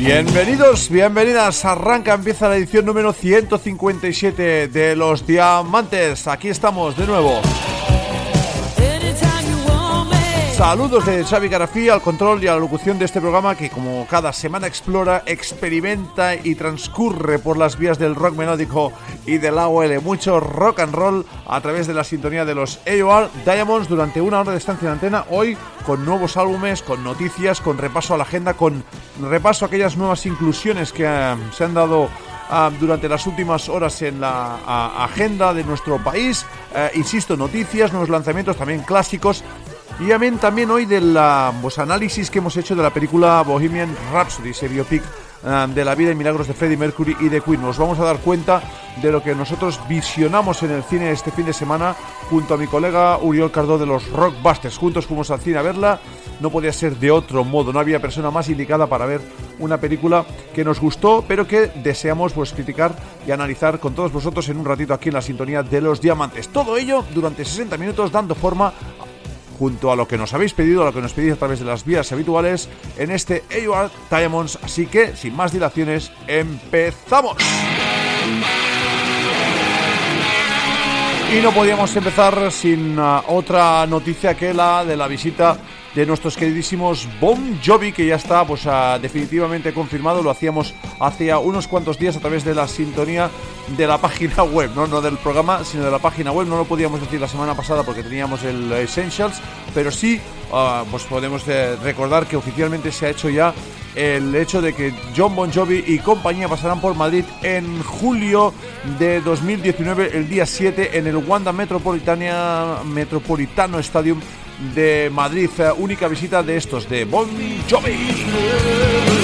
Bienvenidos, bienvenidas. Arranca, empieza la edición número 157 de Los Diamantes. Aquí estamos de nuevo. Saludos de Xavi Garafí al control y a la locución de este programa que como cada semana explora, experimenta y transcurre por las vías del rock melódico y del AOL. Mucho rock and roll a través de la sintonía de los AOR Diamonds durante una hora de estancia en antena. Hoy con nuevos álbumes, con noticias, con repaso a la agenda, con repaso a aquellas nuevas inclusiones que eh, se han dado eh, durante las últimas horas en la agenda de nuestro país. Eh, insisto, noticias, nuevos lanzamientos, también clásicos. Y también, también hoy del pues, análisis que hemos hecho de la película Bohemian Rhapsody, ese biopic de la vida y milagros de Freddie Mercury y de Queen. Nos vamos a dar cuenta de lo que nosotros visionamos en el cine este fin de semana junto a mi colega Uriol Cardó de los Rockbusters. Juntos fuimos al cine a verla. No podía ser de otro modo. No había persona más indicada para ver una película que nos gustó, pero que deseamos pues criticar y analizar con todos vosotros en un ratito aquí en la sintonía de los diamantes. Todo ello durante 60 minutos dando forma junto a lo que nos habéis pedido, a lo que nos pedís a través de las vías habituales en este AUR Diamonds. Así que, sin más dilaciones, empezamos. Y no podíamos empezar sin uh, otra noticia que la de la visita de nuestros queridísimos Bon Jovi, que ya está pues uh, definitivamente confirmado. Lo hacíamos hace unos cuantos días a través de la sintonía de la página web, ¿no? no del programa, sino de la página web. No lo podíamos decir la semana pasada porque teníamos el Essentials, pero sí uh, pues podemos eh, recordar que oficialmente se ha hecho ya el hecho de que John Bon Jovi y compañía pasarán por Madrid en julio de 2019, el día 7, en el Wanda Metropolitana, Metropolitano Stadium de Madrid. Eh, única visita de estos, de Bon Jovi.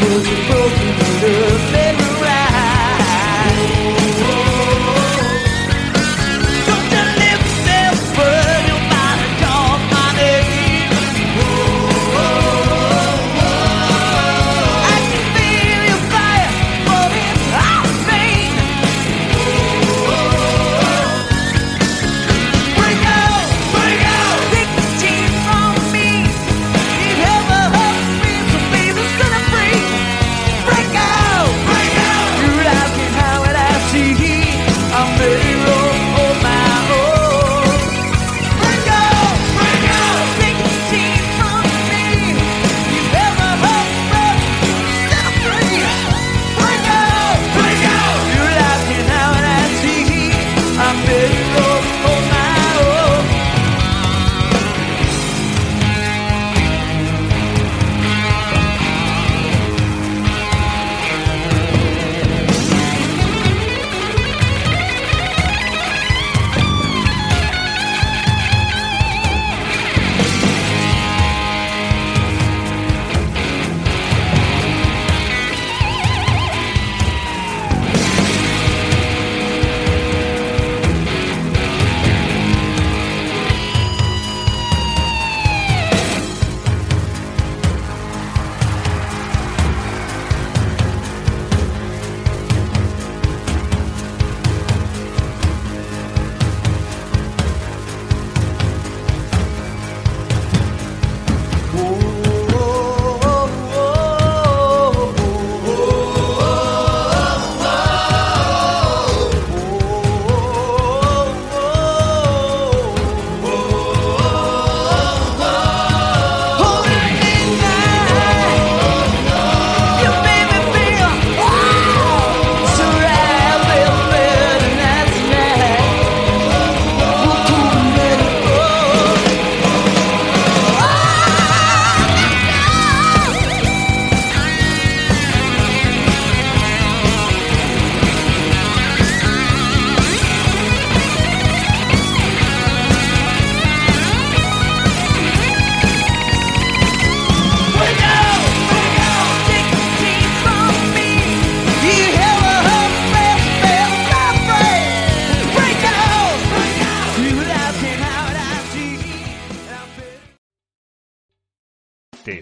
was a broken